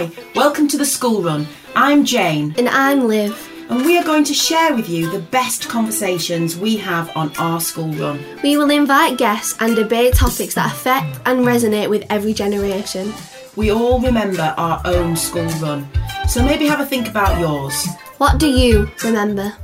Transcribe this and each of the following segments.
Hi, welcome to the school run. I'm Jane, And I'm Liv. and we are going to share with you the best conversations we have on our school run. We will invite guests and debate topics that affect and resonate with every generation. We all remember our own school run, so maybe have a think about yours. What do you remember?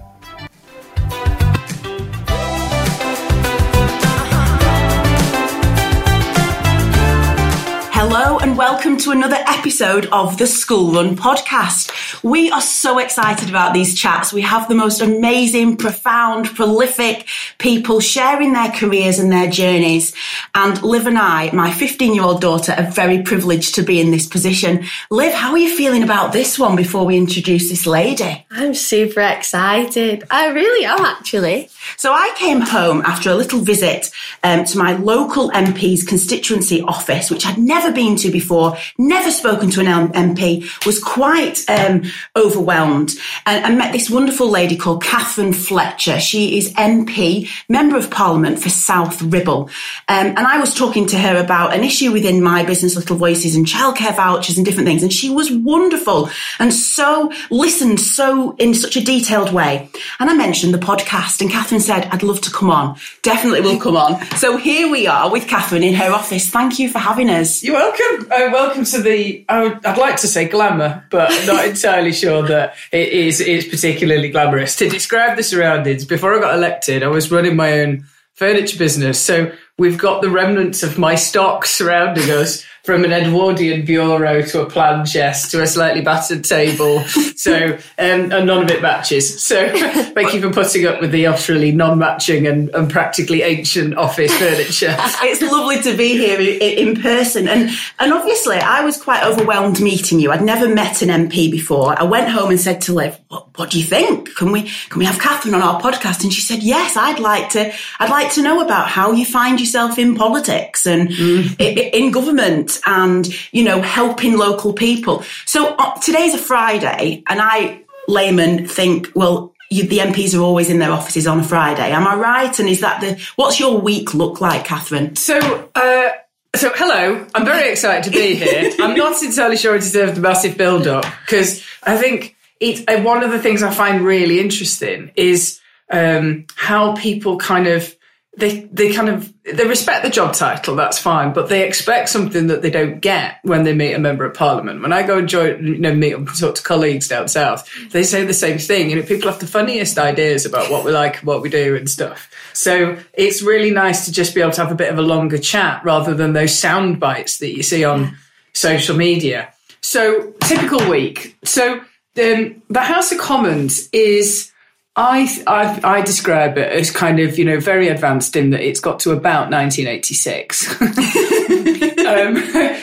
Hello and welcome to another episode of the School Run podcast. We are so excited about these chats. We have the most amazing, profound, prolific people sharing their careers and their journeys. And Liv and I, my 15 year old daughter, are very privileged to be in this position. Liv, how are you feeling about this one before we introduce this lady? I'm super excited. I really am, actually. So I came home after a little visit um, to my local MP's constituency office, which I'd never been to before, never spoken to an MP, was quite um, overwhelmed, and, met this wonderful lady called Katherine Fletcher. She is MP, Member of Parliament for South Ribble, um, and I was talking to her about an issue within my business, Little Voices, and childcare vouchers and different things, and she was wonderful and so listened so in such a detailed way. And I mentioned the podcast, and Katherine said, I'd love to come on. Definitely will come on. So here we are with Katherine in her office. Thank you for having us. You're welcome. Uh, welcome to the. I would, I'd like to say glamour, but I'm not entirely sure that it is. It's particularly glamorous. To describe the surroundings, before I got elected, I was running my own furniture business, so we've got the remnants of my stock surrounding us. From an Edwardian bureau to a plan chest to a slightly battered table, so um, and none of it matches. So thank you for putting up with the utterly non-matching and, and practically ancient office furniture. It's lovely to be here i- in person. And, and obviously, I was quite overwhelmed meeting you. I'd never met an MP before. I went home and said to Liv, what, what do you think? Can we, can we have Katherine on our podcast? And she said, yes, I'd like to, I'd like to know about how you find yourself in politics and i- i- in government and, you know, helping local people. So uh, today's a Friday and I, layman, think, well, you, the MPs are always in their offices on a Friday. Am I right? And is that the what's your week look like, Katherine? So, uh, so hello. I'm very excited to be here. I'm not entirely sure I deserve the massive build-up because I think it's uh, one of the things I find really interesting is um, how people kind of they they kind of they respect the job title. That's fine, but they expect something that they don't get when they meet a member of parliament. When I go and join, you know, meet and talk to colleagues down south, they say the same thing. You know, people have the funniest ideas about what we like, what we do, and stuff. So it's really nice to just be able to have a bit of a longer chat rather than those sound bites that you see on social media. So typical week. So um, the House of Commons is. I, I I describe it as kind of you know very advanced in that it's got to about 1986. um,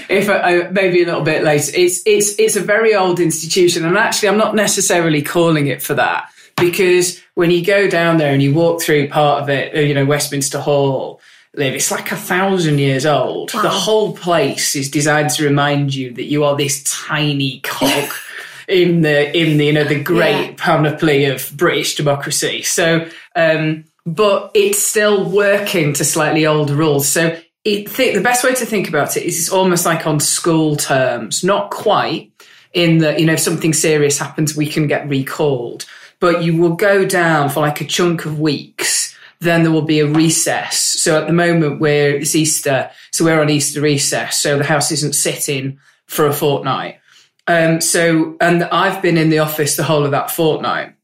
if I, maybe a little bit later, it's it's it's a very old institution, and actually I'm not necessarily calling it for that because when you go down there and you walk through part of it, uh, you know Westminster Hall, Liv, it's like a thousand years old. The whole place is designed to remind you that you are this tiny cog in the in the you know the great Yeah. panoply of British democracy. So, um, but it's still working to slightly older rules. So, it think the best way to think about it is it's almost like on school terms, not quite in that you know if something serious happens, we can get recalled, but you will go down for like a chunk of weeks. Then there will be a recess. So at the moment we're it's Easter, so we're on Easter recess. So the house isn't sitting for a fortnight. Um, so, and I've been in the office the whole of that fortnight,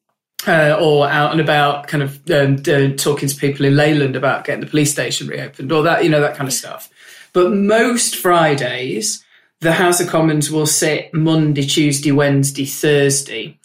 uh, or out and about, kind of um, uh, talking to people in Leyland about getting the police station reopened, or that, you know, that kind of stuff. But most Fridays, the House of Commons will sit Monday, Tuesday, Wednesday, Thursday.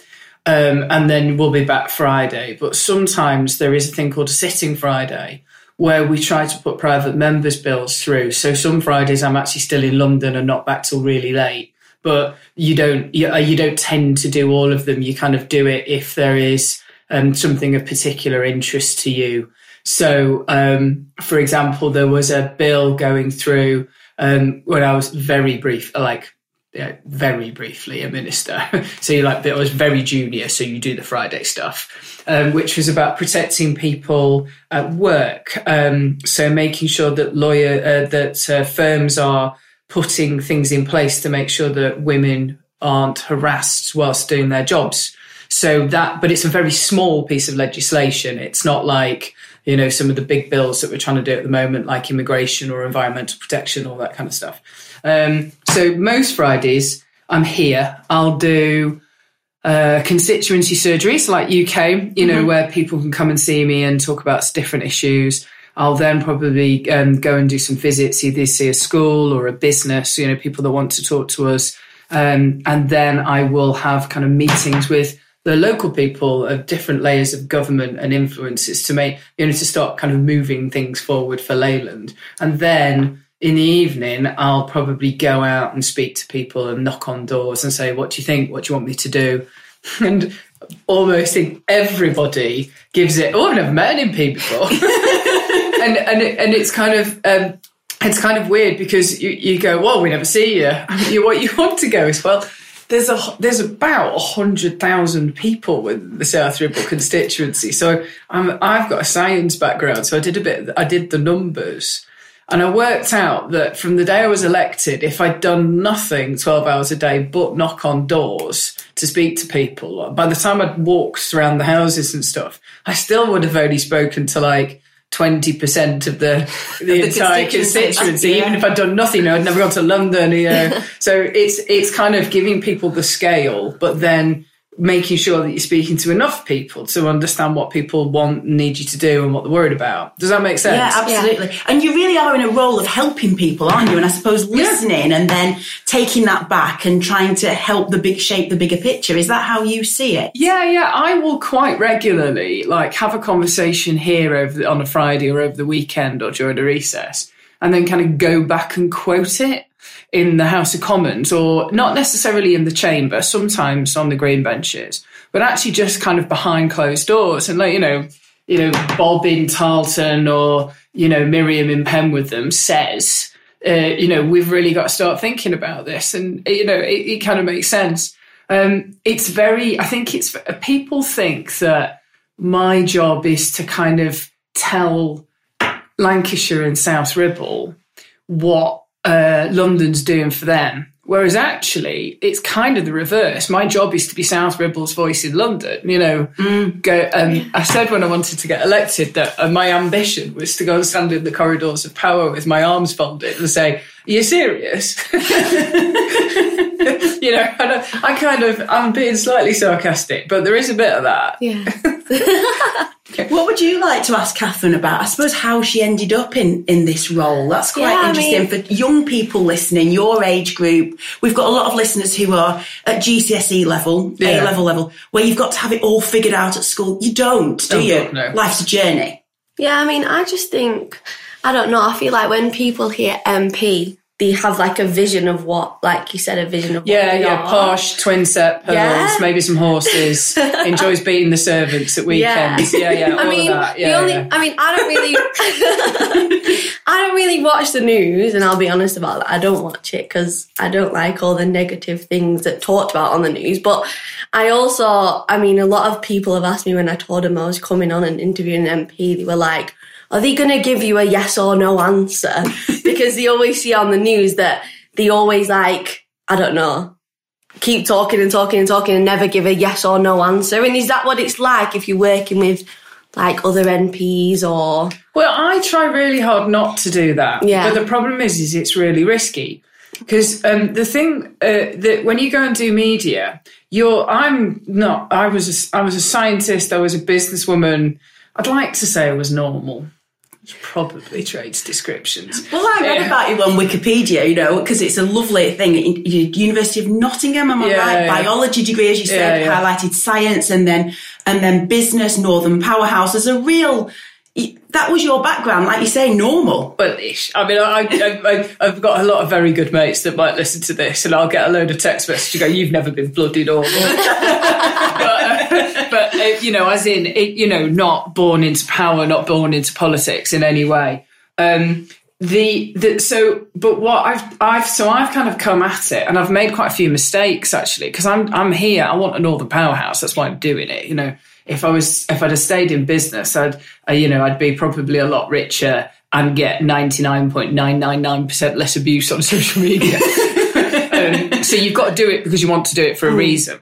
Um, and then we'll be back Friday. But sometimes there is a thing called a sitting Friday where we try to put private members' bills through. So some Fridays I'm actually still in London and not back till really late. But you don't you, uh, you don't tend to do all of them. You kind of do it if there is um, something of particular interest to you. So, um, for example, there was a bill going through um, when I was very brief, like yeah, very briefly a minister. so you like I was very junior, so you do the Friday stuff, um, which was about protecting people at work. Um, so making sure that lawyer uh, that uh, firms are putting things in place to make sure that women aren't harassed whilst doing their jobs. So that, but it's a very small piece of legislation. It's not like, you know, some of the big bills that we're trying to do at the moment, like immigration or environmental protection, all that kind of stuff. Um, so most Fridays, I'm here. I'll do uh, constituency surgeries like UK, you know, mm-hmm. where people can come and see me and talk about different issues. I'll then probably um, go and do some visits, either see a school or a business, you know, people that want to talk to us. Um, and then I will have kind of meetings with the local people of different layers of government and influences to make, you know, to start kind of moving things forward for Leyland. And then in the evening, I'll probably go out and speak to people and knock on doors and say, What do you think? What do you want me to do? And almost everybody gives it, Oh, I've never met an before. and, and, and it's kind of, um, it's kind of weird because you, you go, well, we never see you. What you want to go is, well, there's a there's about hundred thousand people with the South Ribble constituency. So I'm I've got a science background, so I did a bit. I did the numbers, and I worked out that from the day I was elected, if I'd done nothing 12 hours a day but knock on doors to speak to people, by the time I'd walked around the houses and stuff, I still would have only spoken to like 20% of the, the, the entire constituency. Yeah. Even if I'd done nothing, I'd never gone to London, you know. so it's, it's kind of giving people the scale, but then making sure that you're speaking to enough people to understand what people want need you to do and what they're worried about. Does that make sense? Yeah, absolutely. Yeah. And you really are in a role of helping people, aren't you? And I suppose listening yeah. and then taking that back and trying to help the big shape the bigger picture. Is that how you see it? Yeah, yeah. I will quite regularly like have a conversation here over the, on a Friday or over the weekend or during a recess and then kind of go back and quote it in the House of Commons, or not necessarily in the chamber, sometimes on the green benches, but actually just kind of behind closed doors. And like, you know, you know, Bob in Tarleton or, you know, Miriam in Penwortham says, uh, you know, we've really got to start thinking about this. And, you know, it, it kind of makes sense. Um, it's very, I think it's, people think that my job is to kind of tell Lancashire and South Ribble what uh, London's doing for them. Whereas actually, it's kind of the reverse. My job is to be South Ribble's voice in London. You know, mm. go. Um, I said when I wanted to get elected that uh, my ambition was to go and stand in the corridors of power with my arms folded and say, "Are you serious?" you know, I, I kind of I'm being slightly sarcastic, but there is a bit of that. Yeah. What would you like to ask Katherine about? I suppose how she ended up in, in this role. That's quite yeah, interesting I mean, for young people listening, your age group. We've got a lot of listeners who are at GCSE level, yeah. A level level, where you've got to have it all figured out at school. You don't, do oh, you? no. Life's a journey. Yeah, I mean, I just think, I don't know, I feel like when people hear MP, they have like a vision of what, like you said, a vision of yeah, yeah, are. posh, twin set pearls, yeah. maybe some horses, enjoys beating the servants at weekends. Yeah, yeah, yeah I mean, yeah, the only. I mean, I don't really, I don't really watch the news, and I'll be honest about that. I don't watch it because I don't like all the negative things that talked about on the news. But I also, I mean, a lot of people have asked me when I told them I was coming on and interviewing an MP. They were like are they going to give you a yes or no answer? because they always see on the news that they always like, I don't know, keep talking and talking and talking and never give a yes or no answer. And is that what it's like if you're working with like other MPs or? Well, I try really hard not to do that. Yeah. But the problem is, is it's really risky because um, the thing uh, that when you go and do media, you're. I'm not. I was. A, I was a scientist. I was a businesswoman. I'd like to say I was normal. It's probably trades descriptions. Well, I read yeah. about you on Wikipedia, you know, because it's a lovely thing. University of Nottingham, am I yeah, right? Yeah. Biology degree, as you said, highlighted science, and then and then business, Northern Powerhouse. There's a real that was your background, like you say, normal. Well, ish. I mean, I, I, have got a lot of very good mates that might listen to this, and I'll get a load of text messages to go, "You've never been bloody normal." but, uh, you know, as in, it, you know, not born into power, not born into politics in any way. Um, the, the so, but what I've I've so I've kind of come at it, and I've made quite a few mistakes actually because I'm I'm here. I want a northern powerhouse. That's why I'm doing it. You know if I was if I'd have stayed in business, I'd uh, you know I'd be probably a lot richer and get ninety nine point nine nine nine percent less abuse on social media. um, so you've got to do it because you want to do it for a reason.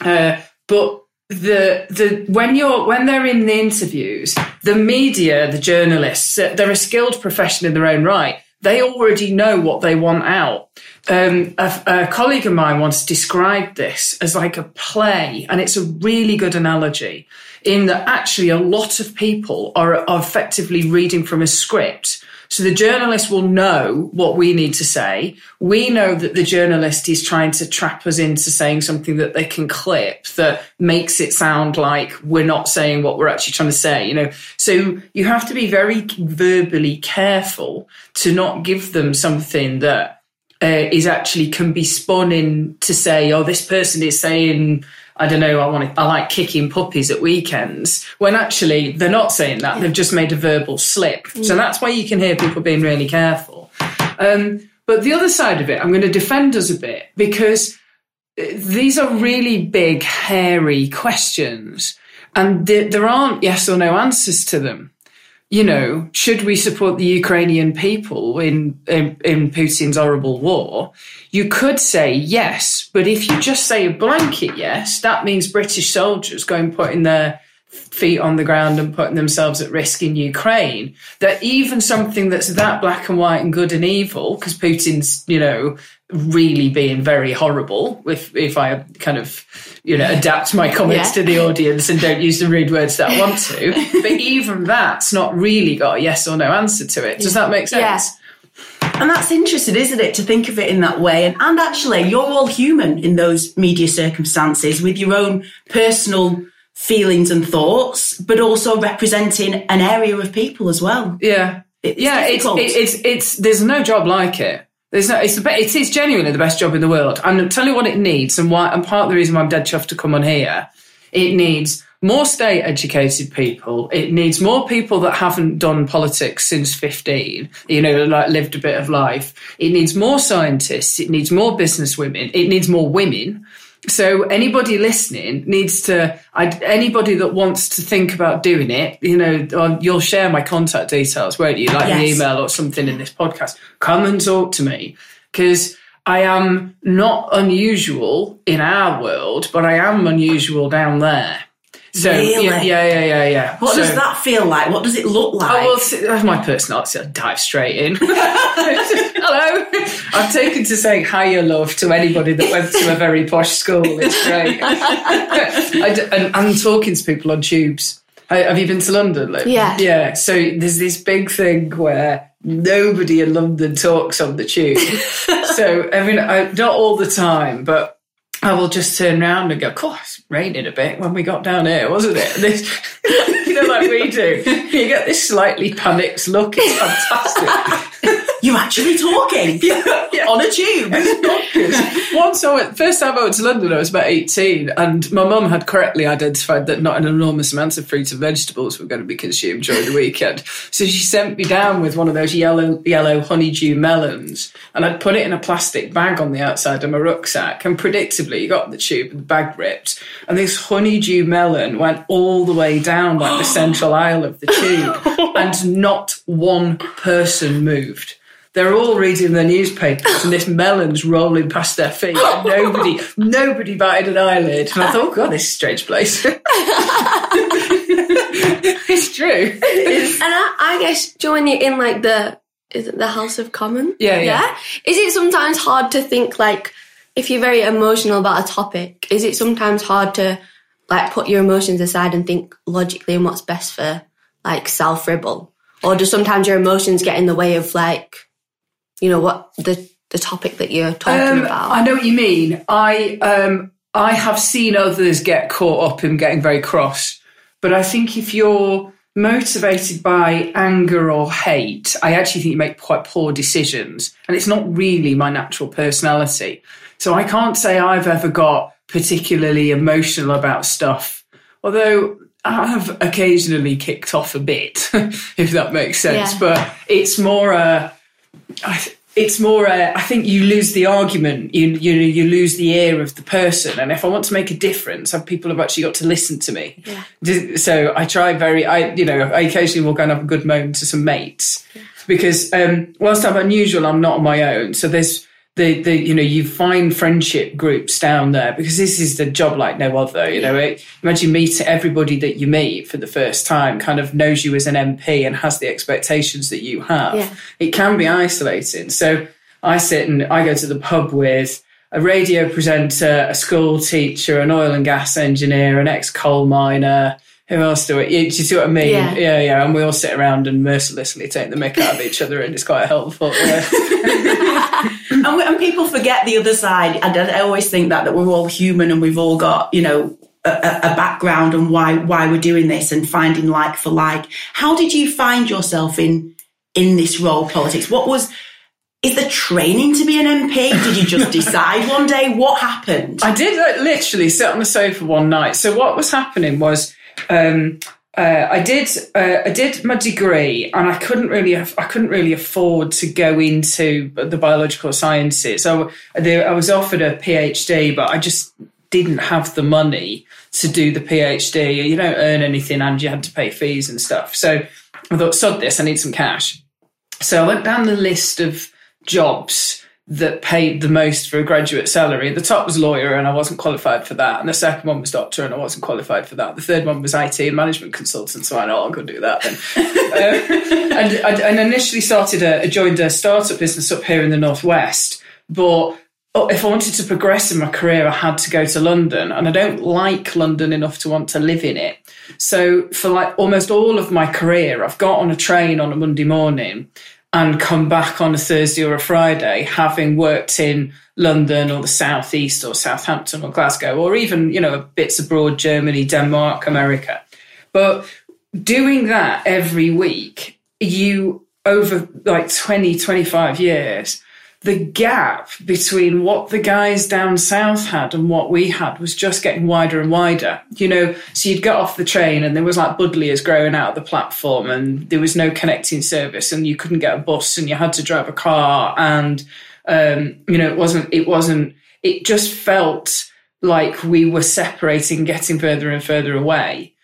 Uh, but the the when you're when they're in the interviews, the media, the journalists, uh, they're a skilled profession in their own right. They already know what they want out. Um, a, a colleague of mine once described this as like a play, and it's a really good analogy in that actually a lot of people are, are effectively reading from a script. So the journalist will know what we need to say. We know that the journalist is trying to trap us into saying something that they can clip that makes it sound like we're not saying what we're actually trying to say, you know. So you have to be very verbally careful to not give them something that uh, is actually can be spun in to say, oh, this person is saying I don't know, I want to, I like kicking puppies at weekends when actually they're not saying that. They've just made a verbal slip. So that's why you can hear people being really careful. Um, but the other side of it, I'm going to defend us a bit because uh, these are really big, hairy questions and th- there aren't yes or no answers to them you know, should we support the Ukrainian people in, in, in Putin's horrible war? You could say yes, but if you just say a blanket yes, that means British soldiers going putting their feet on the ground and putting themselves at risk in Ukraine. That even something that's that black and white and good and evil, because Putin's, you know, really being very horrible if if I kind of you know adapt my comments yeah. to the audience and don't use the rude words that I want to. but even that's not really got a yes or no answer to it. Does that make sense? Yeah. And that's interesting, isn't it, to think of it in that way? And, and actually, you're all human in those media circumstances with your own personal feelings and thoughts, but also representing an area of people as well. Yeah. It's yeah, it's, it's, it's, there's no job like it. There's no, it's the it is genuinely the best job in the world. I'm tell you what it needs and why, and part of the reason why I'm dead chuffed to come on here. It needs more state educated people. It needs more people that haven't done politics since 15, you know, like lived a bit of life. It needs more scientists. It needs more business women. It needs more women. So anybody listening needs to, I, anybody that wants to think about doing it, you know, um, you'll share my contact details, won't you? Like yes. an email or something in this podcast. Come and talk to me because I am not unusual in our world, but I am unusual down there. So really? yeah, yeah, yeah, yeah, yeah. What so, does that feel like? What does it look like? Oh, well, that's my personality. I dive straight in. Hello. I've taken to saying hiya love to anybody that went to a very posh school. It's great. and I'm talking to people on tubes. Have you been to London? Liv? Yeah. Yeah. So there's this big thing where nobody in London talks on the tube. so I mean, I, not all the time, but I will just turn around and go, of "Course, it's raining a bit when we got down here, wasn't it?" This, you know, like we do. You get this slightly panicked look. It's fantastic. You're actually talking yeah, yeah. on a tube. Once I went, first time I went to London, I was about 18, and my mum had correctly identified that not an enormous amount of fruit and vegetables were going to be consumed during the weekend. So she sent me down with one of those yellow, yellow honeydew melons, and I'd put it in a plastic bag on the outside of my rucksack, and predictably, you got the tube and the bag ripped, and this honeydew melon went all the way down like the central aisle of the tube, and not one person moved. They're all reading their newspapers, and this melon's rolling past their feet. And nobody, nobody batted an eyelid. And I thought, oh, God, this is a strange place. it's true. and I, I guess join you in like the is it the House of Commons? Yeah, yeah, yeah. Is it sometimes hard to think like if you're very emotional about a topic? Is it sometimes hard to like put your emotions aside and think logically and what's best for like South Ribble? Or do sometimes your emotions get in the way of like you know what the the topic that you're talking um, about. I know what you mean. I um I have seen others get caught up in getting very cross, but I think if you're motivated by anger or hate, I actually think you make quite poor decisions, and it's not really my natural personality. So I can't say I've ever got particularly emotional about stuff, although I have occasionally kicked off a bit, if that makes sense. Yeah. But it's more a it's more. Uh, I think you lose the argument. You you you lose the ear of the person. And if I want to make a difference, people have actually got to listen to me. Yeah. So I try very. I you know I occasionally will go and have a good moment to some mates yeah. because um, whilst I'm unusual, I'm not on my own. So there's the, the you know you find friendship groups down there because this is the job like no other you know it, imagine meeting everybody that you meet for the first time kind of knows you as an mp and has the expectations that you have Yeah. it can be isolating so i sit and i go to the pub with a radio presenter a school teacher an oil and gas engineer an ex-coal miner who else do it? Do you see what I mean? Yeah. yeah, yeah. And we all sit around and mercilessly take the mick out of each other, and it's quite helpful. Yeah. and, and people forget the other side. And I, I always think that that we're all human and we've all got you know a, a a background and why why we're doing this and finding like for like. How did you find yourself in in this role, politics? What was is the training to be an MP? Did you just decide one day? What happened? I did like, literally sit on the sofa one night. So what was happening was. Um, uh, I did. Uh, I did my degree, and I couldn't really. I couldn't really afford to go into the biological sciences. So there, I was offered a PhD, but I just didn't have the money to do the PhD. You don't earn anything, and you had to pay fees and stuff. So I thought, sod this. I need some cash. So I went down the list of jobs that paid the most for a graduate salary. The top was lawyer, and I wasn't qualified for that. And the second one was doctor, and I wasn't qualified for that. The third one was IT and management consultant, so I know I'll go do that then. uh, and, I, and initially started a, joined a startup business up here in the northwest, but oh, if I wanted to progress in my career, I had to go to London, and I don't like London enough to want to live in it. So for like almost all of my career, I've got on a train on a Monday morning and come back on a Thursday or a Friday, having worked in London or the Southeast or Southampton or Glasgow, or even, you know, bits abroad, Germany, Denmark, America. But doing that every week, you over like 20, 25 years, the gap between what the guys down south had and what we had was just getting wider and wider. You know, so you'd get off the train and there was like buddleias growing out of the platform and there was no connecting service and you couldn't get a bus and you had to drive a car and um, you know, it wasn't it wasn't it just felt like we were separating, getting further and further away.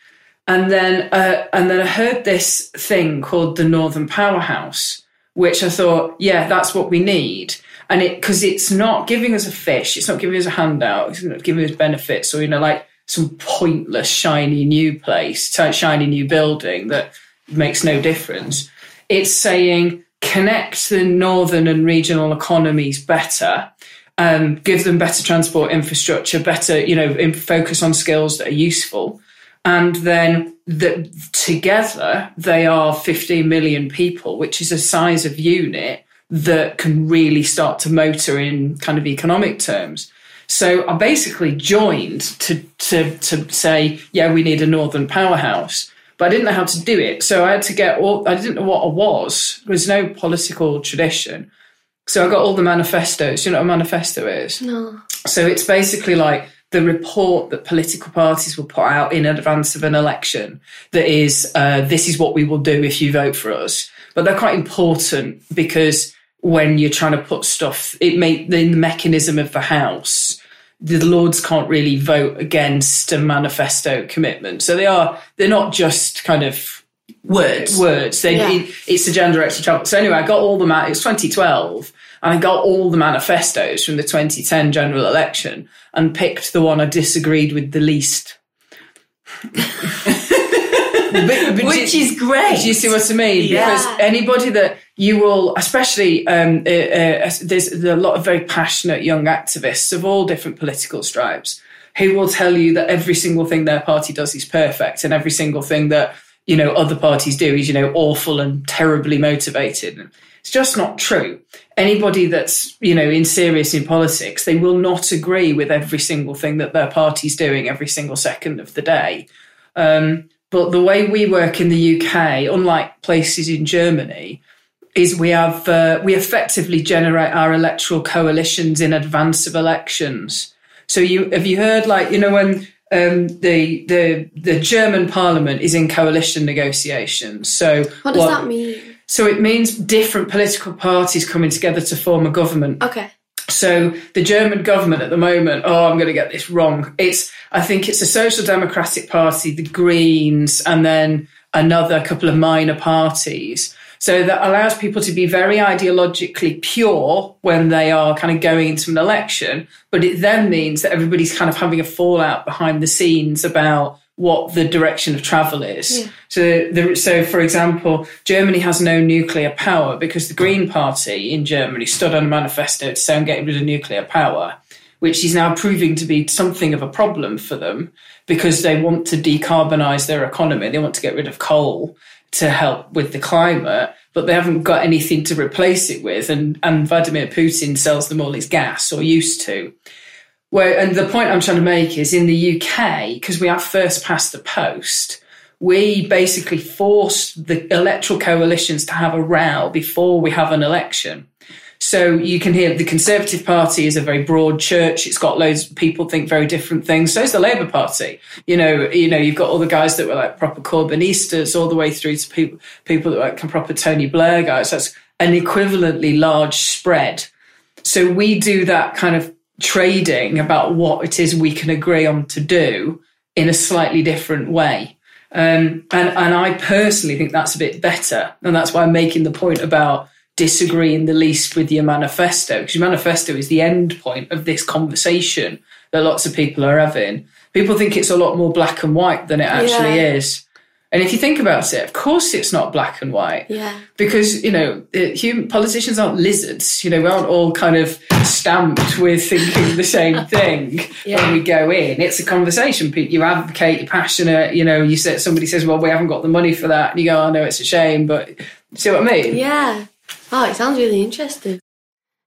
And then uh, and then I heard this thing called the Northern Powerhouse which I thought, yeah, that's what we need. And it, because it's not giving us a fish, it's not giving us a handout, it's not giving us benefits or, you know, like some pointless, shiny new place, shiny new building that makes no difference. It's saying connect the northern and regional economies better. Um, give them better transport infrastructure, better, you know, focus on skills that are useful. And then that together they are 15 million people, which is a size of unit that can really start to motor in kind of economic terms. So I basically joined to, to, to say, yeah, we need a northern powerhouse, but I didn't know how to do it. So I had to get all, I didn't know what I was. There was no political tradition. So I got all the manifestos. You know what a manifesto is? No. So it's basically like the report that political parties will put out in advance of an election that is, uh, this is what we will do if you vote for us. But they're quite important because when you're trying to put stuff, it may, in the mechanism of the House, the Lords can't really vote against a manifesto commitment. So they are, they're not just kind of Words. words. They, Yeah. it, it's a gender extra travel. So anyway, I got all them out. it was 2012, and I got all the manifestos from the 2010 general election and picked the one I disagreed with the least. But- but Which do- is great. do you see what I mean? Yeah. Because anybody that you will, especially um, uh, uh, there's a lot of very passionate young activists of all different political stripes who will tell you that every single thing their party does is perfect, and every single thing that you know other parties do is you know awful and terribly motivated. It's just not true. Anybody that's you know in serious in politics, they will not agree with every single thing that their party's doing every single second of the day. Um, but the way we work in the UK, unlike places in Germany, is we have uh, we effectively generate our electoral coalitions in advance of elections. So you have you heard like you know when um, the the the German Parliament is in coalition negotiations. So What does that mean? So it means different political parties coming together to form a government. Okay. So the German government at the moment, oh, I'm going to get this wrong. It's, I think it's a Social Democratic Party, the Greens, and then another couple of minor parties So that allows people to be very ideologically pure when they are kind of going into an election. But it then means that everybody's kind of having a fallout behind the scenes about what the direction of travel is. Yeah. So, the, so for example, Germany has no nuclear power because the Green Party in Germany stood on a manifesto to say I'm getting rid of nuclear power, which is now proving to be something of a problem for them because they want to decarbonize their economy. They want to get rid of coal to help with the climate, but they haven't got anything to replace it with. And, and Vladimir Putin sells them all his gas or used to. Where, and the point I'm trying to make is in the UK, because we have first past the post, we basically force the electoral coalitions to have a row before we have an election. So you can hear the Conservative Party is a very broad church. It's got loads of people think very different things. So is the Labour Party. You know, you know, you've got all the guys that were like proper Corbynistas all the way through to people people that were like proper Tony Blair guys. That's an equivalently large spread. So we do that kind of trading about what it is we can agree on to do in a slightly different way. Um, and, and I personally think that's a bit better. And that's why I'm making the point about disagreeing the least with your manifesto, because your manifesto is the end point of this conversation that lots of people are having. People think it's a lot more black and white than it actually yeah. is. And if you think about it, of course it's not black and white. Yeah. Because, you know, human, politicians aren't lizards. You know, we aren't all kind of stamped with thinking the same thing yeah. when we go in. It's a conversation. People you advocate, you're passionate, you know, you say, somebody says, well, we haven't got the money for that. And you go, oh, no, it's a shame. But see what I mean? Yeah. Oh, it sounds really interesting.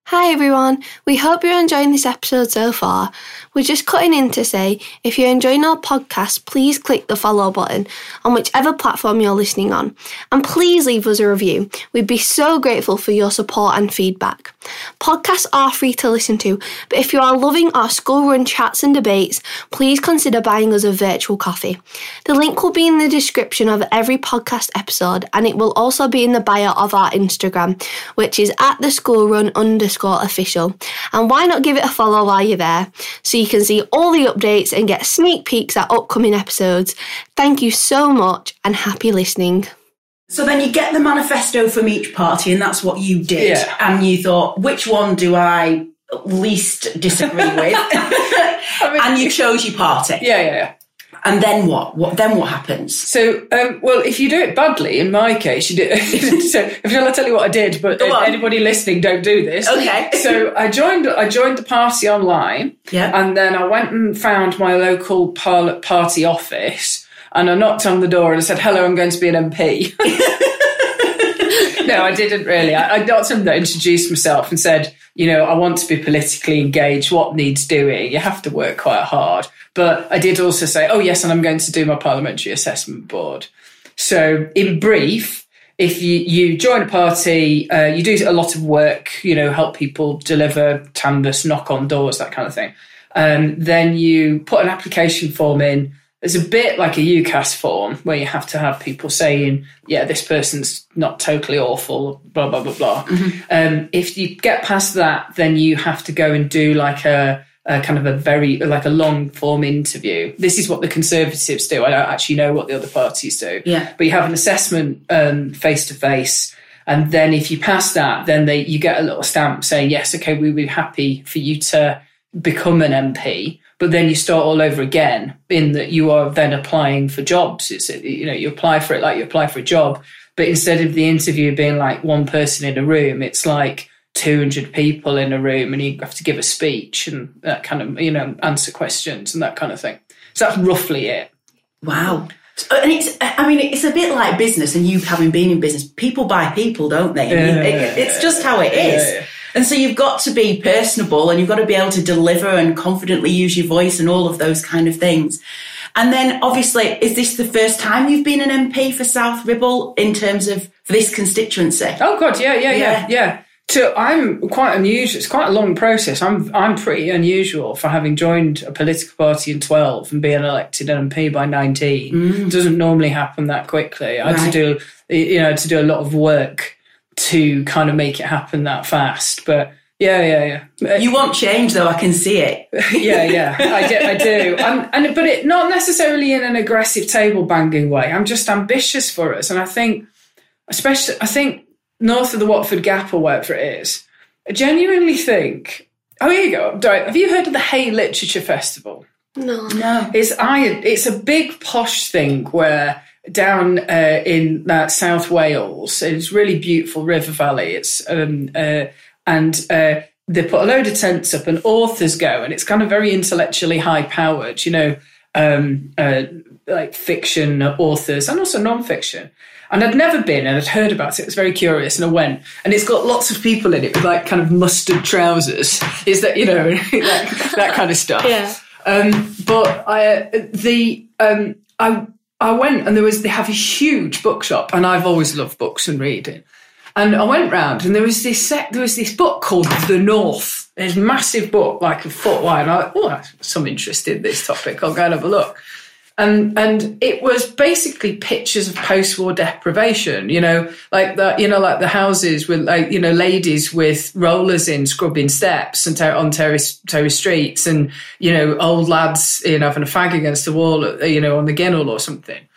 Hi everyone, we hope you're enjoying this episode so far. We're just cutting in to say if you're enjoying our podcast, please click the follow button on whichever platform you're listening on. And please leave us a review. We'd be so grateful for your support and feedback. Podcasts are free to listen to, but if you are loving our school run chats and debates, please consider buying us a virtual coffee. The link will be in the description of every podcast episode and it will also be in the bio of our Instagram, which is at the school run underscore official. And why not give it a follow while you're there so you can see all the updates and get sneak peeks at upcoming episodes. Thank you so much and happy listening. So then you get the manifesto from each party, and that's what you did. Yeah. And you thought, which one do I least disagree with? I mean, and you chose your party. Yeah, yeah, yeah. And then what? What then? What happens? So, um, well, if you do it badly, in my case, you do. so, if I'll tell you what I did, but anybody listening, don't do this. Okay. so I joined. I joined the party online. Yeah. And then I went and found my local party office, and I knocked on the door and I said, "Hello, I'm going to be an MP." no, I didn't really. I, I got someone that introduced myself and said, you know, I want to be politically engaged. What needs doing? You have to work quite hard. But I did also say, oh, yes, and I'm going to do my parliamentary assessment board. So, in brief, if you, you join a party, uh, you do a lot of work, you know, help people deliver canvas, knock on doors, that kind of thing. Um, then you put an application form in. It's a bit like a UCAS form where you have to have people saying, yeah, this person's not totally awful, blah, blah, blah, blah. Mm-hmm. Um, if you get past that, then you have to go and do like a, a kind of a very like a long form interview. This is what the Conservatives do. I don't actually know what the other parties do. Yeah. But you have an assessment face to face, and then if you pass that, then they you get a little stamp saying yes, okay, we'd be happy for you to become an MP. But then you start all over again in that you are then applying for jobs. It's you know you apply for it like you apply for a job, but instead of the interview being like one person in a room, it's like 200 people in a room and you have to give a speech and that kind of, you know, answer questions and that kind of thing. So that's roughly it. Wow. And it's, I mean, it's a bit like business, and you having been in business, people buy people, don't they? Yeah, it, it's just how it is. Yeah, yeah. And so you've got to be personable and you've got to be able to deliver and confidently use your voice and all of those kind of things. And then obviously, is this the first time you've been an MP for South Ribble in terms of for this constituency? Oh God, yeah, yeah, yeah, yeah. So I'm quite unusual. It's quite a long process. I'm I'm pretty unusual for having joined a political party in 12 and being elected MP by 19. Mm. It doesn't normally happen that quickly. I had to do you know to do a lot of work to kind of make it happen that fast. But yeah, yeah, yeah. You want change, though. I can see it. yeah, yeah, I do. I do. I'm, and but it not necessarily in an aggressive table banging way. I'm just ambitious for us, and I think especially I think north of the Watford Gap or whatever it is. I genuinely think. Oh, here you go. Right. Have you heard of the Hay Literature Festival? No. No. It's I. It's a big posh thing where down uh, in uh, South Wales, it's really beautiful river valley. It's um, uh, and uh, they put a load of tents up and authors go, and it's kind of very intellectually high powered. You know, um, uh, like fiction authors and also non-fiction. And I'd never been and I'd heard about it. It was very curious and I went. And it's got lots of people in it with like kind of mustard trousers. Is that, you know, that, that kind of stuff. Yeah. Um, but I, the, um, I, I went and there was, they have a huge bookshop and I've always loved books and reading. And I went round and there was this sec- there was this book called The North. This massive book, like a foot wide. And I thought, oh, some interest in this topic. I'll go and have a look. And and it was basically pictures of post-war deprivation, you know, like the you know, like the houses with like, you know, ladies with rollers in scrubbing steps and ter- on terrace terrace streets and, you know, old lads, you know, having a fag against the wall, you know, on the Ginnel or something.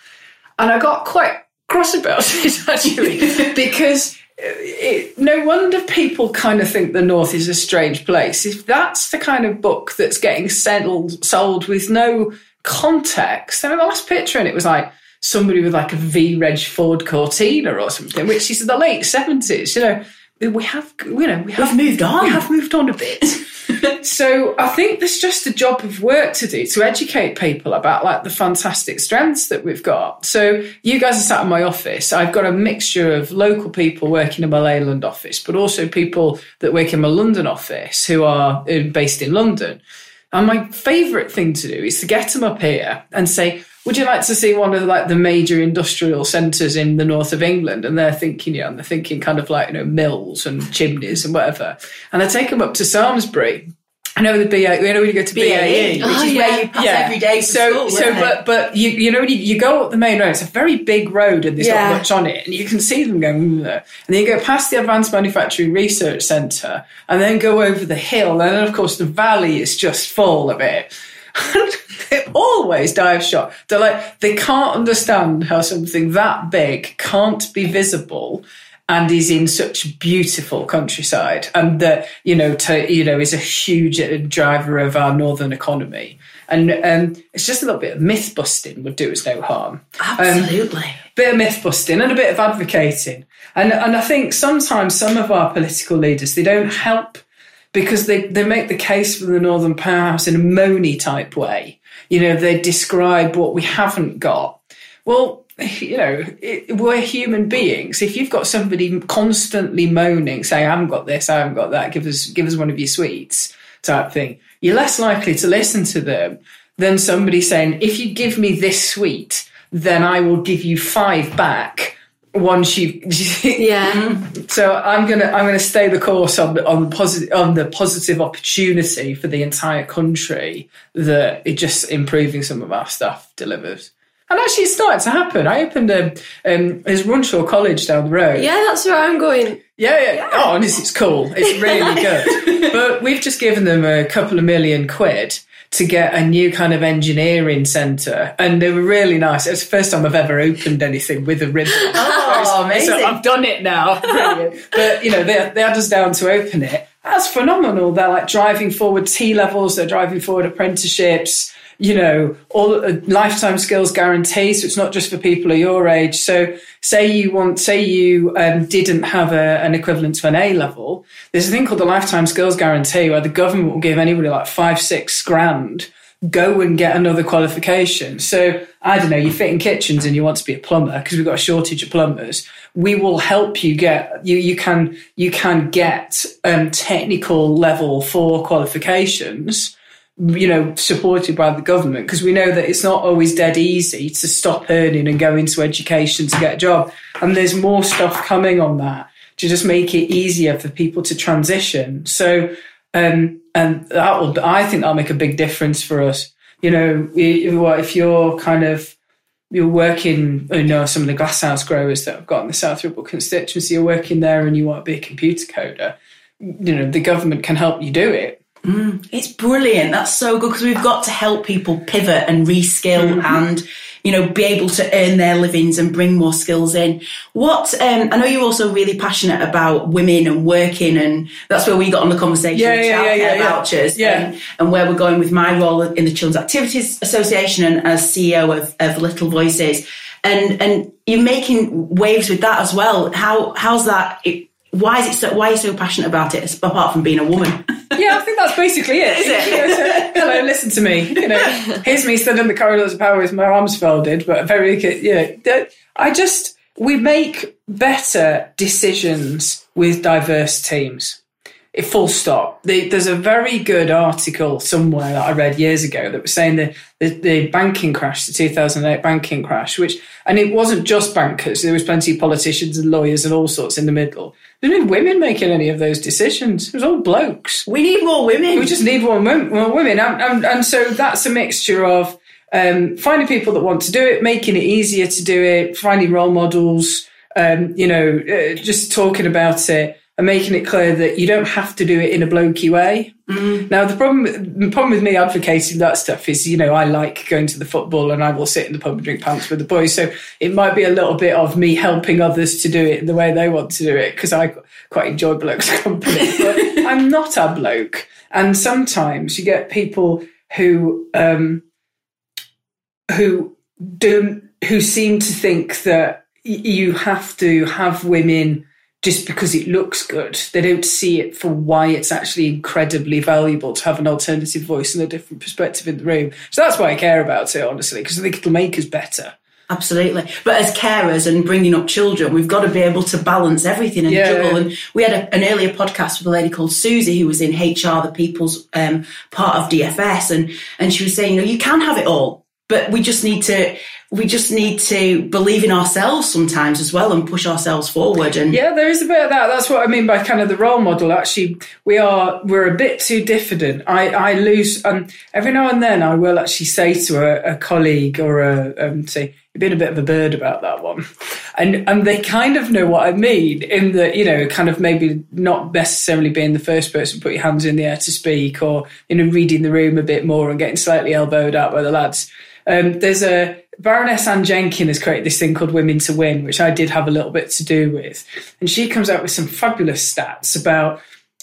And I got quite cross about it actually because it, no wonder people kind of think the North is a strange place. If that's the kind of book that's getting sold, sold with no context, I mean, the last picture and it was like somebody with like a V Reg Ford Cortina or something, which is the late seventies. You know, we have, you know, we have moved on. We have moved on a bit. so I think there's just a job of work to do to educate people about like the fantastic strengths that we've got. So you guys are sat in my office. I've got a mixture of local people working in my Leyland office, but also people that work in my London office who are uh, based in London. And my favourite thing to do is to get them up here and say, would you like to see one of the, like the major industrial centres in the north of England? And they're thinking, yeah, and they're thinking kind of like, you know, mills and chimneys and whatever. And I take them up to Samlesbury. I know the BA, you know, when you go to BAE, which Oh, is yeah. where you pass Yeah. every day so, school. so, but, but you, you know, when you, you go up the main road, it's a very big road and there's Yeah. not much on it, and you can see them going, "Mm," and then you go past the Advanced Manufacturing Research Centre, and then go over the hill, and then of course the valley is just full of it. they always die of shock. They're like they can't understand how something that big can't be visible and is in such beautiful countryside, and that you know, to, you know, is a huge uh, driver of our northern economy. And um, it's just a little bit of myth busting would do us no harm. Absolutely. Bit of myth busting and a bit of advocating. And and I think sometimes some of our political leaders they don't help because they, they make the case for the Northern Powerhouse in a moany type way. You know, they describe what we haven't got. Well, you know, it, we're human beings. If you've got somebody constantly moaning, saying, I haven't got this, I haven't got that, give us, give us one of your sweets type thing, you're less likely to listen to them than somebody saying, if you give me this sweet, then I will give you five back once you Yeah. so I'm gonna I'm gonna stay the course on the on the positive on the positive opportunity for the entire country that it just improving some of our stuff delivers. And actually, it's starting to happen. I opened a um, there's Runshaw College down the road. Yeah, that's where I'm going. Yeah, yeah. Oh, and it's, it's cool. It's really good. but we've just given them a couple of million quid to get a new kind of engineering centre. And they were really nice. It was the first time I've ever opened anything with a ribbon. Oh, amazing. So I've done it now. But, you know, they, they had us down to open it. That's phenomenal. They're like driving forward T levels, they're driving forward apprenticeships you know, all uh, lifetime skills guarantee. So it's not just for people of your age. So say you want, say you um, didn't have a, an equivalent to an A level. There's a thing called the lifetime skills guarantee where the government will give anybody like five, six grand. Go and get another qualification. So I don't know, you fit in kitchens and you want to be a plumber because we've got a shortage of plumbers. We will help you get you. You can you can get um, technical level four qualifications you know, supported by the government because we know that it's not always dead easy to stop earning and go into education to get a job. And there's more stuff coming on that to just make it easier for people to transition. So, um, and that will, I think that'll make a big difference for us. You know, if you're kind of, you're working, you know, some of the glasshouse growers that I've got in the South Ribble constituency, you're working there and you want to be a computer coder, you know, the government can help you do it It's brilliant. That's so good because we've got to help people pivot and reskill Mm-hmm. and you know, be able to earn their livings and bring more skills in. What, um, I know you're also really passionate about women and working and that's where we got on the conversation Yeah, yeah, yeah, yeah. vouchers Yeah. and, and where we're going with my role in the Children's Activities Association and as CEO of, of Little Voices. And, and you're making waves with that as well. How, how's that? It, why is it so, why are you so passionate about it apart from being a woman? Yeah, I think that's basically it. Is it? You know, so, hello, listen to me. You know, here's me stood in the corridors of power with my arms folded, but very, you know, I just we make better decisions with diverse teams. It full stop. The, there's a very good article somewhere that I read years ago that was saying the, the, the banking crash, the 2008 banking crash, which, and it wasn't just bankers, there was plenty of politicians and lawyers and all sorts in the middle. There were no women making any of those decisions. It was all blokes. We need more women. We just need more, more women. And, and, and so that's a mixture of um, finding people that want to do it, making it easier to do it, finding role models, um, you know, uh, just talking about it and making it clear that you don't have to do it in a blokey way. Now, the problem, the problem with me advocating that stuff is, you know, I like going to the football and I will sit in the pub and drink pants with the boys. So it might be a little bit of me helping others to do it the way they want to do it because I quite enjoy blokes' company. But I'm not a bloke. And sometimes you get people who, um, who don't, who seem to think that y- you have to have women just because it looks good. They don't see it for why it's actually incredibly valuable to have an alternative voice and a different perspective in the room. So that's why I care about it, honestly, because I think it'll make us better. Absolutely. But as carers and bringing up children, we've got to be able to balance everything and Yeah. juggle. And we had a, an earlier podcast with a lady called Susie who was in HR, the people's um, part of DFS. And, and she was saying, you know, you can have it all, but we just need to, we just need to believe in ourselves sometimes as well and push ourselves forward. And Yeah, there is a bit of that. That's what I mean by kind of the role model. Actually, we are we're a bit too diffident. I I lose um every now and then I will actually say to a, a colleague or a um say you've been a bit of a bird about that one, and and they kind of know what I mean in that you know kind of maybe not necessarily being the first person to put your hands in the air to speak or you know reading the room a bit more and getting slightly elbowed out by the lads. Um, there's a Baroness Anne Jenkin has created this thing called Women to Win, which I did have a little bit to do with. And she comes out with some fabulous stats about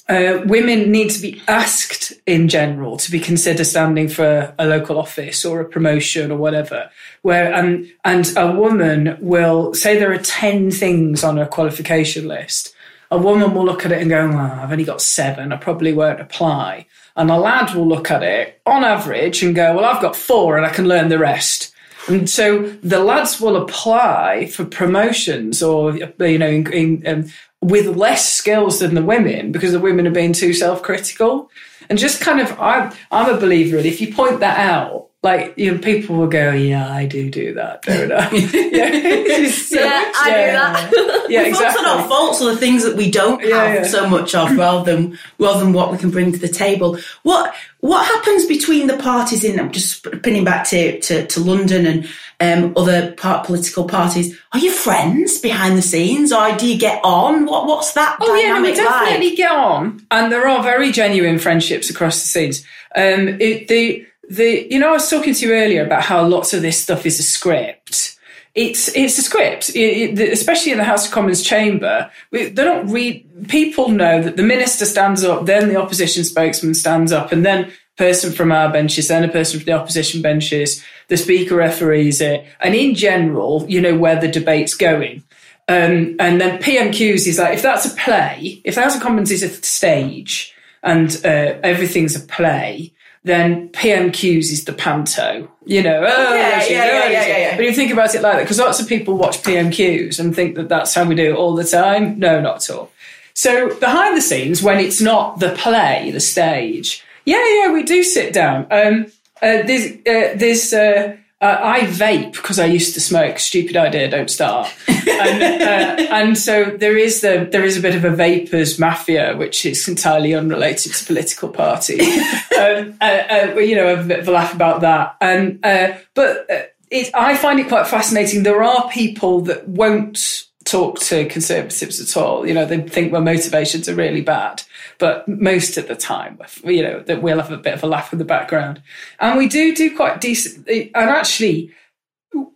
uh, women need to be asked in general to be considered standing for a local office or a promotion or whatever. Where and and a woman will say there are ten things on a qualification list. A woman will look at it and go, well, I've only got seven. I probably won't apply. And a lad will look at it on average and go, well, I've got four and I can learn the rest. And so the lads will apply for promotions or, you know, in, in, um, with less skills than the women because the women are being too self critical. And just kind of, I'm, I'm a believer in if you point that out, like, you know, people will go, yeah, I do do that, don't I? yeah, It's so- Yeah, I do that. Yeah, Faults exactly. are not faults are the things that we don't Yeah, have yeah. so much of rather than rather than what we can bring to the table. What what happens between the parties in I'm just pinning back to, to, to London and um, other part, political parties? Are you friends behind the scenes or do you get on? What what's that Oh yeah, no, we dynamic definitely like? get on, and there are very genuine friendships across the scenes. Um, it, the the you know I was talking to you earlier about how lots of this stuff is a script. It's it's a script, It- it- especially in the House of Commons chamber. We, they don't read. People know that the minister stands up, then the opposition spokesman stands up, and then person from our benches, then a person from the opposition benches. The speaker referees it, and in general, you know where the debate's going. Um, and then PMQs is like if that's a play, if the House of Commons is a stage and uh, everything's a play, then PMQs is the panto. You know, oh, Yeah, there she is, yeah, yeah, yeah, yeah, yeah. But you think about it like that, because lots of people watch PMQs and think that that's how we do it all the time. No, not at all. So behind the scenes, when it's not the play, the stage, yeah, yeah, we do sit down. Um, uh, there's, uh, there's, uh, uh, I vape because I used to smoke. Stupid idea, don't start. and, uh, and so there is the there is a bit of a vapors mafia, which is entirely unrelated to political parties. um, uh, uh, you know, a bit of a laugh about that. And uh, but uh, it, I find it quite fascinating. There are people that won't talk to conservatives at all. You know, they think my motivations are really bad, but most of the time, you know, that we'll have a bit of a laugh in the background, and we do do quite decent. And actually,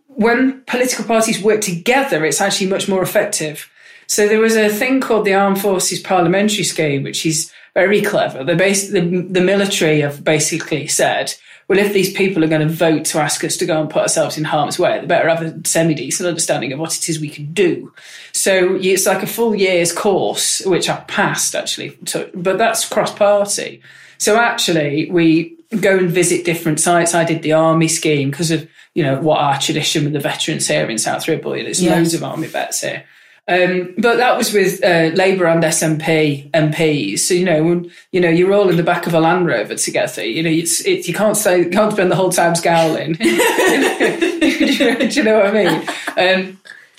when political parties work together, it's actually much more effective. So there was a thing called the Armed Forces Parliamentary Scheme, which is very clever. The, base, the, the military have basically said, well, if these people are going to vote to ask us to go and put ourselves in harm's way, they better have a semi decent understanding of what it is we can do. So it's like a full year's course, which I passed actually, but that's cross party. So actually, we go and visit different sites. I did the army scheme because of you know what our tradition with the veterans here in South Ribble. There's yes. loads of army vets here. Um, but that was with uh, Labour and SNP MPs. So you know, when, you know, you're all in the back of a Land Rover together. You know, it's, it, you can't say, you can't spend the whole time scowling. do, you know, what I mean? Um,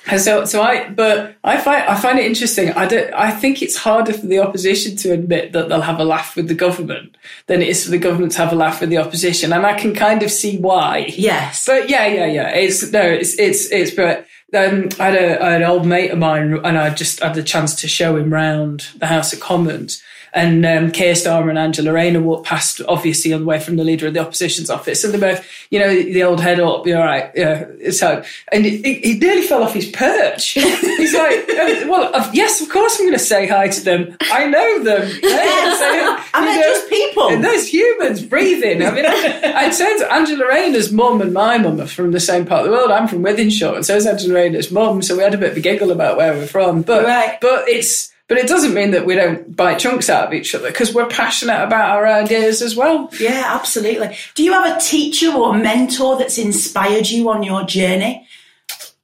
and so, so I, but I find I find it interesting. I don't. I think it's harder for the opposition to admit that they'll have a laugh with the government than it is for the government to have a laugh with the opposition, and I can kind of see why. Yes. But yeah, yeah, yeah. It's no, it's it's it's. But um, I had, a, I had an old mate of mine, and I just had the chance to show him round the House of Commons. And um, Keir Starmer and Angela Rayner walked past, obviously, on the way from the leader of the opposition's office. And they both, you know, the old head up, you're right, yeah. So, and he, he nearly fell off his perch. He's like, oh, well, yes, of course I'm going to say hi to them. I know them. I mean, just people. And those humans breathing. I mean, I, I to Angela Rayner's mum and my mum are from the same part of the world. I'm from Wythenshawe, and so is Angela Rayner's mum. So we had a bit of a giggle about where we're from. But, right. but it's, but it doesn't mean that we don't bite chunks out of each other because we're passionate about our ideas as well. Yeah, absolutely. Do you have a teacher or mentor that's inspired you on your journey?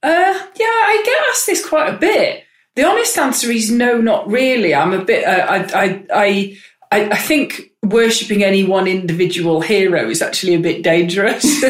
Uh, yeah, I get asked this quite a bit. The honest answer is no, not really. I'm a bit. Uh, I, I, I, I think worshipping any one individual hero is actually a bit dangerous.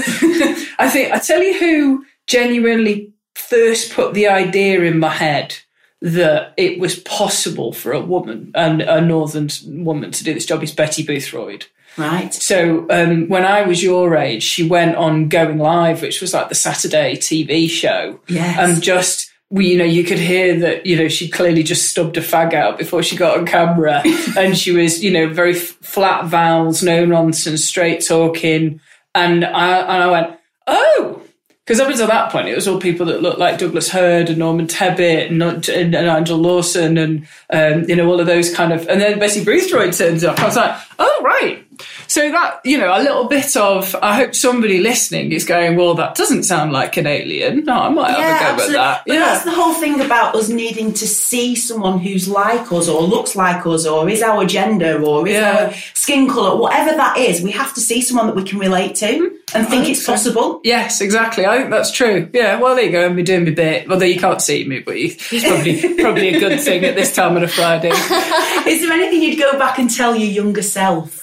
I think I tell you who genuinely first put the idea in my head that it was possible for a woman and a northern woman to do this job is Betty Boothroyd. Right. So um, when I was your age, she went on Going Live, which was like the Saturday TV show. Yes. And just we, you know, you could hear that, you know, she clearly just stubbed a fag out before she got on camera. and she was, you know, very f- flat vowels, no nonsense, straight talking. And I, and I went, oh, because up until that point, it was all people that looked like Douglas Hurd and Norman Tebbit and, and, and Nigel Lawson and, um, you know, all of those kind of. And then Betty Boothroyd turns up. I was like, oh, right. So that, you know, a little bit of, I hope somebody listening is going, well, that doesn't sound like an alien. No, I might yeah, have a go absolutely. at that. But yeah. that's the whole thing about us needing to see someone who's like us or looks like us or is our gender or is yeah. our skin colour, whatever that is, we have to see someone that we can relate to and think it's so. possible. Yes, exactly. I think that's true. Yeah, well, there you go. I'm doing my bit. Although you can't see me, but it's probably, probably a good thing at this time on a Friday. is there anything you'd go back and tell your younger self?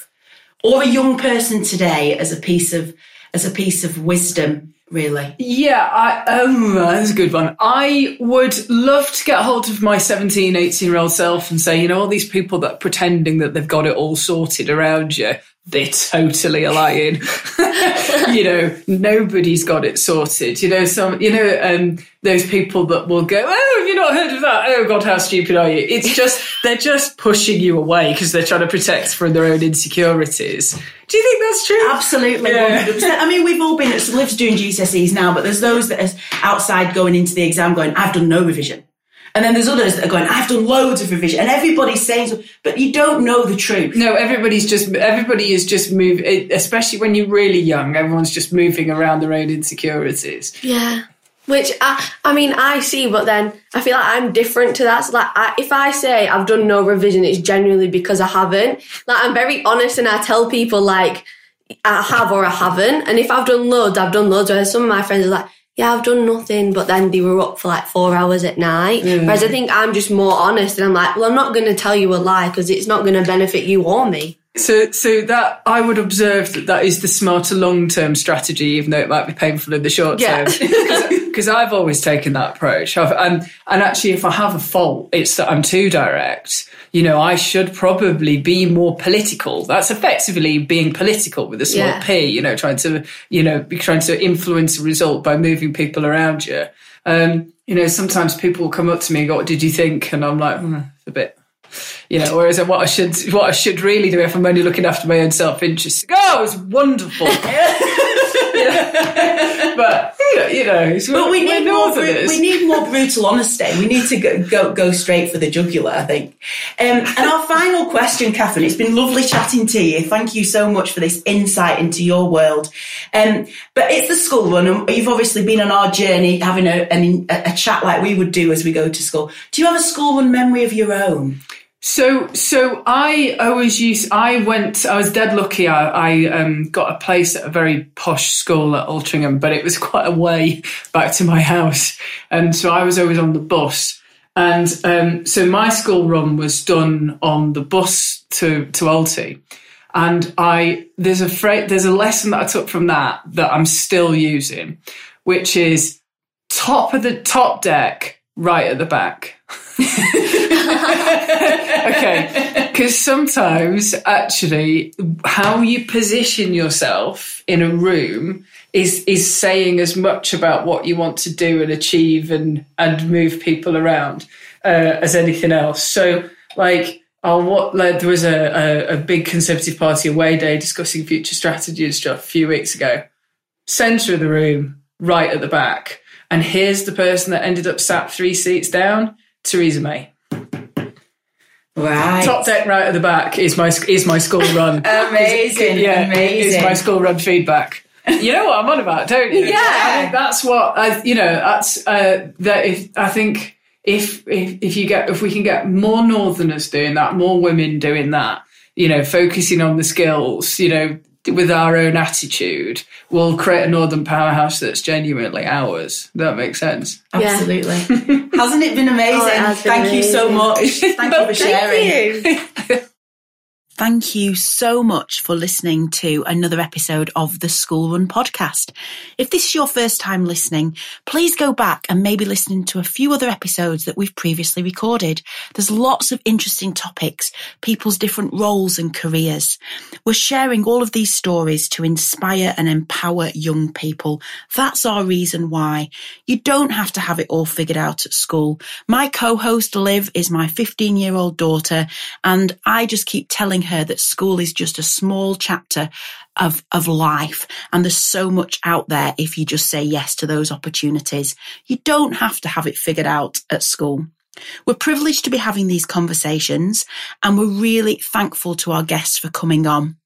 Or a young person today as a piece of as a piece of wisdom really. Yeah i um that's a good one. I would love to get hold of my 17 18 year old self and say you know all these people that are pretending that they've got it all sorted around you they're totally lying. you know, nobody's got it sorted. You know, some, you know, um, those people that will go, oh, have you not heard of that? Oh God, how stupid are you? It's just, they're just pushing you away because they're trying to protect from their own insecurities. Do you think that's true? Absolutely, yeah. 100%. I mean, we've all been, so Liv's doing GCSEs now, but there's those that are outside going into the exam going, I've done no revision. And then there's others that are going, I've done loads of revision. And everybody's saying so, but you don't know the truth. No, everybody's just, everybody is just moving, especially when you're really young, everyone's just moving around their own insecurities. Yeah. Which I, I mean, I see, but then I feel like I'm different to that. So like, I, if I say I've done no revision, it's genuinely because I haven't. Like, I'm very honest and I tell people like I have or I haven't. And if I've done loads, I've done loads. Whereas some of my friends are like, yeah, I've done nothing, but then they were up for like four hours at night. Mm. Whereas I think I'm just more honest and I'm like, well, I'm not going to tell you a lie because it's not going to benefit you or me. So, so that I would observe that that is the smarter long-term strategy, even though it might be painful in the short term. Because I've always taken that approach. I've, and and actually, if I have a fault, it's that I'm too direct you know, I should probably be more political. That's effectively being political with a small yeah. p, you know, trying to, you know, trying to influence a result by moving people around you. Um, you know, sometimes people will come up to me and go, what did you think? And I'm like, hmm, a bit, you know, whereas what I should, what I should really do if I'm only looking after my own self-interest, oh, it's wonderful. but you know, but we need more. Bru- we need more brutal honesty. We need to go, go, go straight for the jugular. I think. Um, and our final question, Katherine. It's been lovely chatting to you. Thank you so much for this insight into your world. Um, but it's the school run, and you've obviously been on our journey, having a, a, a chat like we would do as we go to school. Do you have a school run memory of your own? So, so I always used. I went. I was dead lucky. I, I um, got a place at a very posh school at Altrincham, but it was quite a way back to my house, and so I was always on the bus. And um, so my school run was done on the bus to to Alty, and I there's a fra- there's a lesson that I took from that that I'm still using, which is top of the top deck, right at the back. okay, because sometimes actually how you position yourself in a room is is saying as much about what you want to do and achieve and and move people around uh, as anything else. So like. Oh, what like, there was a, a, a big Conservative Party away day discussing future strategy and stuff a few weeks ago. Centre of the room, right at the back. And here's the person that ended up sat three seats down, Theresa May. Right. Top deck right at the back is my is my school run. amazing. yeah, amazing. Is my school run feedback. You know what I'm on about, don't you? Yeah. I think that's what I. You know, that's uh, that. If I think if if if you get if we can get more Northerners doing that, more women doing that, you know, focusing on the skills, you know, with our own attitude, we'll create a northern powerhouse that's genuinely ours. That makes sense. Absolutely. Hasn't it been amazing? Oh, it has been Thank you so much. Thank you for sharing. Thank you. So much for listening to another episode of the School Run podcast. If this is your first time listening, please go back and maybe listen to a few other episodes that we've previously recorded. There's lots of interesting topics, people's different roles and careers. We're sharing all of these stories to inspire and empower young people. That's our reason why. You don't have to have it all figured out at school. My co-host Liv is my 15 year old daughter and I just keep telling her that school is just a small chapter of, of life. And there's so much out there if you just say yes to those opportunities. You don't have to have it figured out at school. We're privileged to be having these conversations and we're really thankful to our guests for coming on.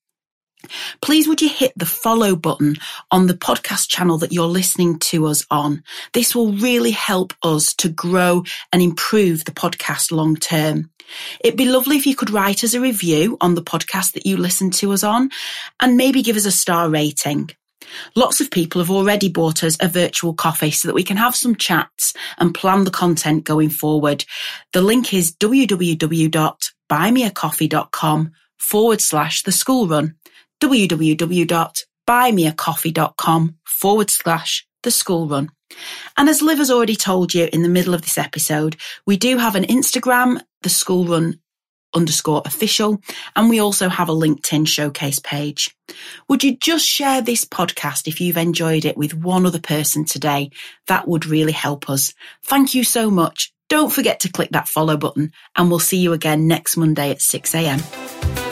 Please would you hit the follow button on the podcast channel that you're listening to us on? This will really help us to grow and improve the podcast long term. It'd be lovely if you could write us a review on the podcast that you listen to us on and maybe give us a star rating. Lots of people have already bought us a virtual coffee so that we can have some chats and plan the content going forward. The link is www.buymeacoffee.com forward slash the school run www.buymeacoffee.com forward slash the school run. And as Liv has already told you in the middle of this episode, we do have an Instagram, the school run underscore official, and we also have a LinkedIn showcase page. Would you just share this podcast if you've enjoyed it with one other person today? That would really help us. Thank you so much. Don't forget to click that follow button and we'll see you again next Monday at 6 a.m.